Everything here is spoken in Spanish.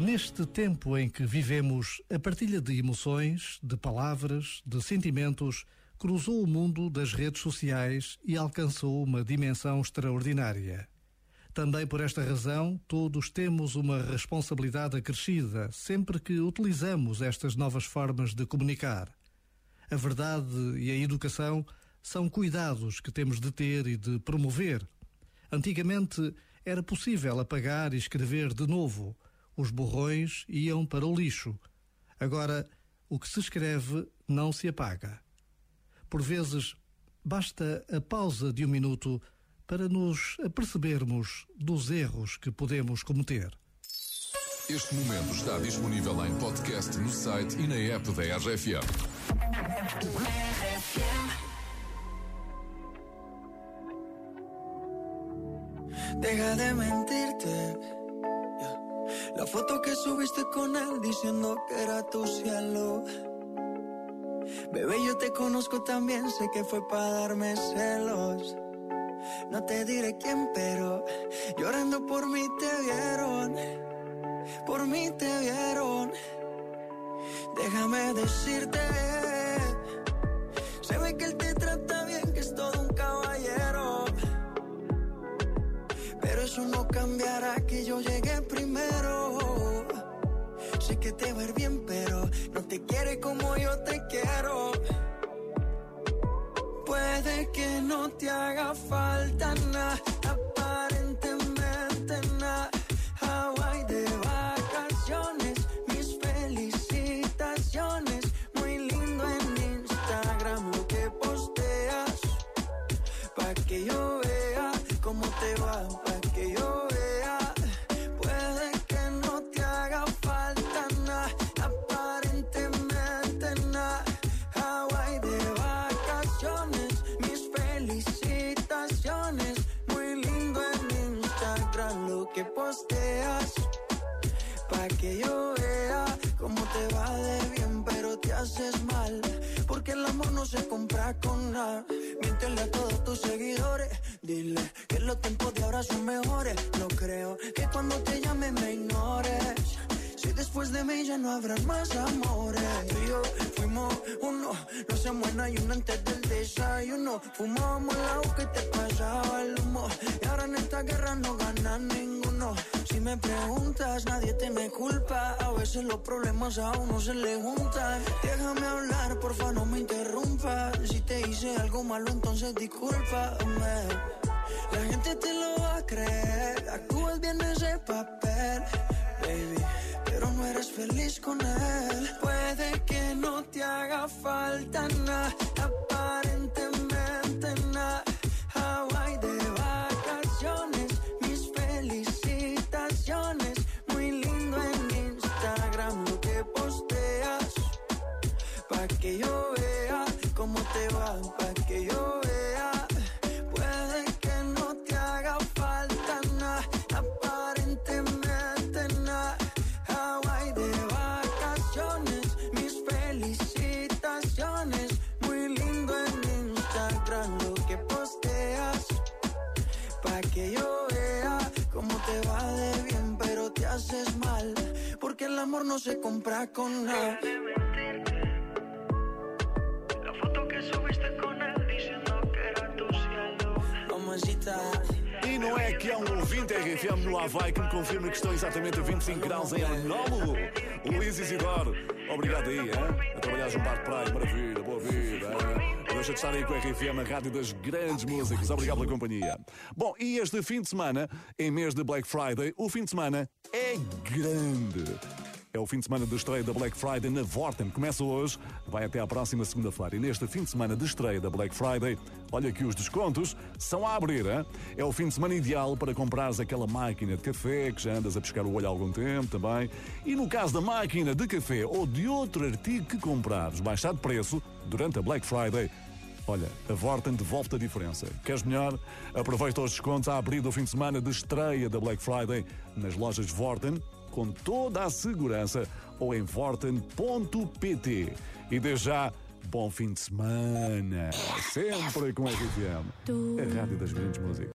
Neste tempo em que vivemos, a partilha de emoções, de palavras, de sentimentos, cruzou o mundo das redes sociais e alcançou uma dimensão extraordinária. Também por esta razão, todos temos uma responsabilidade acrescida sempre que utilizamos estas novas formas de comunicar. A verdade e a educação são cuidados que temos de ter e de promover. Antigamente era possível apagar e escrever de novo. Os borrões iam para o lixo. Agora, o que se escreve não se apaga. Por vezes, basta a pausa de um minuto para nos apercebermos dos erros que podemos cometer. Este momento está disponível em podcast no site e na app da RFM. Deja de mentirte. La foto que subiste con él diciendo que era tu cielo. Bebé, yo te conozco también, sé que fue para darme celos. No te diré quién, pero llorando por mí te vieron. Por mí te vieron. Déjame decirte, se ve que él te trata bien, que es todo un caballero. Pero eso no cambiará que yo llegué primero. Que te va bien, pero no te quiere como yo te quiero. Puede que no te haga falta nada, aparentemente nada. Hawaii de vacaciones, mis felicitaciones. Muy lindo en Instagram lo que posteas. Pa' que yo que posteas. Pa' que yo vea cómo te va de bien, pero te haces mal. Porque el amor no se compra con nada. Miéntele a todos tus seguidores. Dile que los tiempos de ahora son mejores. No creo que cuando te llame me ignores. Después de mí ya no habrán más amores. Tú y yo fuimos uno, no se muera y uno antes del desayuno. Fumábamos el agua que te pasaba el humo. Y ahora en esta guerra no gana ninguno. Si me preguntas, nadie te me culpa. A veces los problemas a uno se le juntan. Déjame hablar, porfa, no me interrumpas. Si te hice algo malo, entonces discúlpame. La gente te lo va a creer. Actúas bien ese papel, baby. Pero no eres feliz con él. Puede que no te haga falta nada, que yo vea cómo te va de bien, pero te haces mal. Porque el amor no se compra con nada. La foto que subiste con él diciendo que era tu cielo. Mamacita. Ouvinte RFM no Havaí que me confirma que estão exatamente a 25 graus em Arnómulo. Luís Isidoro, obrigado aí, hein? a trabalhar um bar de praia, maravilha, boa vida. hein? Deixa de estar aí com a RFM, a rádio das grandes músicas. Obrigado pela companhia. Bom, e este fim de semana, em mês de Black Friday, o fim de semana é grande. É o fim de semana de estreia da Black Friday na Vorten. Começa hoje, vai até à próxima segunda-feira. E neste fim de semana de estreia da Black Friday, olha que os descontos são a abrir, hein? É o fim de semana ideal para comprares aquela máquina de café que já andas a pescar o olho há algum tempo também. E no caso da máquina de café ou de outro artigo que comprares baixar de preço durante a Black Friday, Olha, a Vorten devolve-te a diferença. Queres melhor? Aproveita os descontos a abrir do fim de semana de estreia da Black Friday nas lojas Vorten com toda a segurança ou em vorten.pt. E desde já, bom fim de semana. Sempre com a RFM, a rádio das grandes músicas.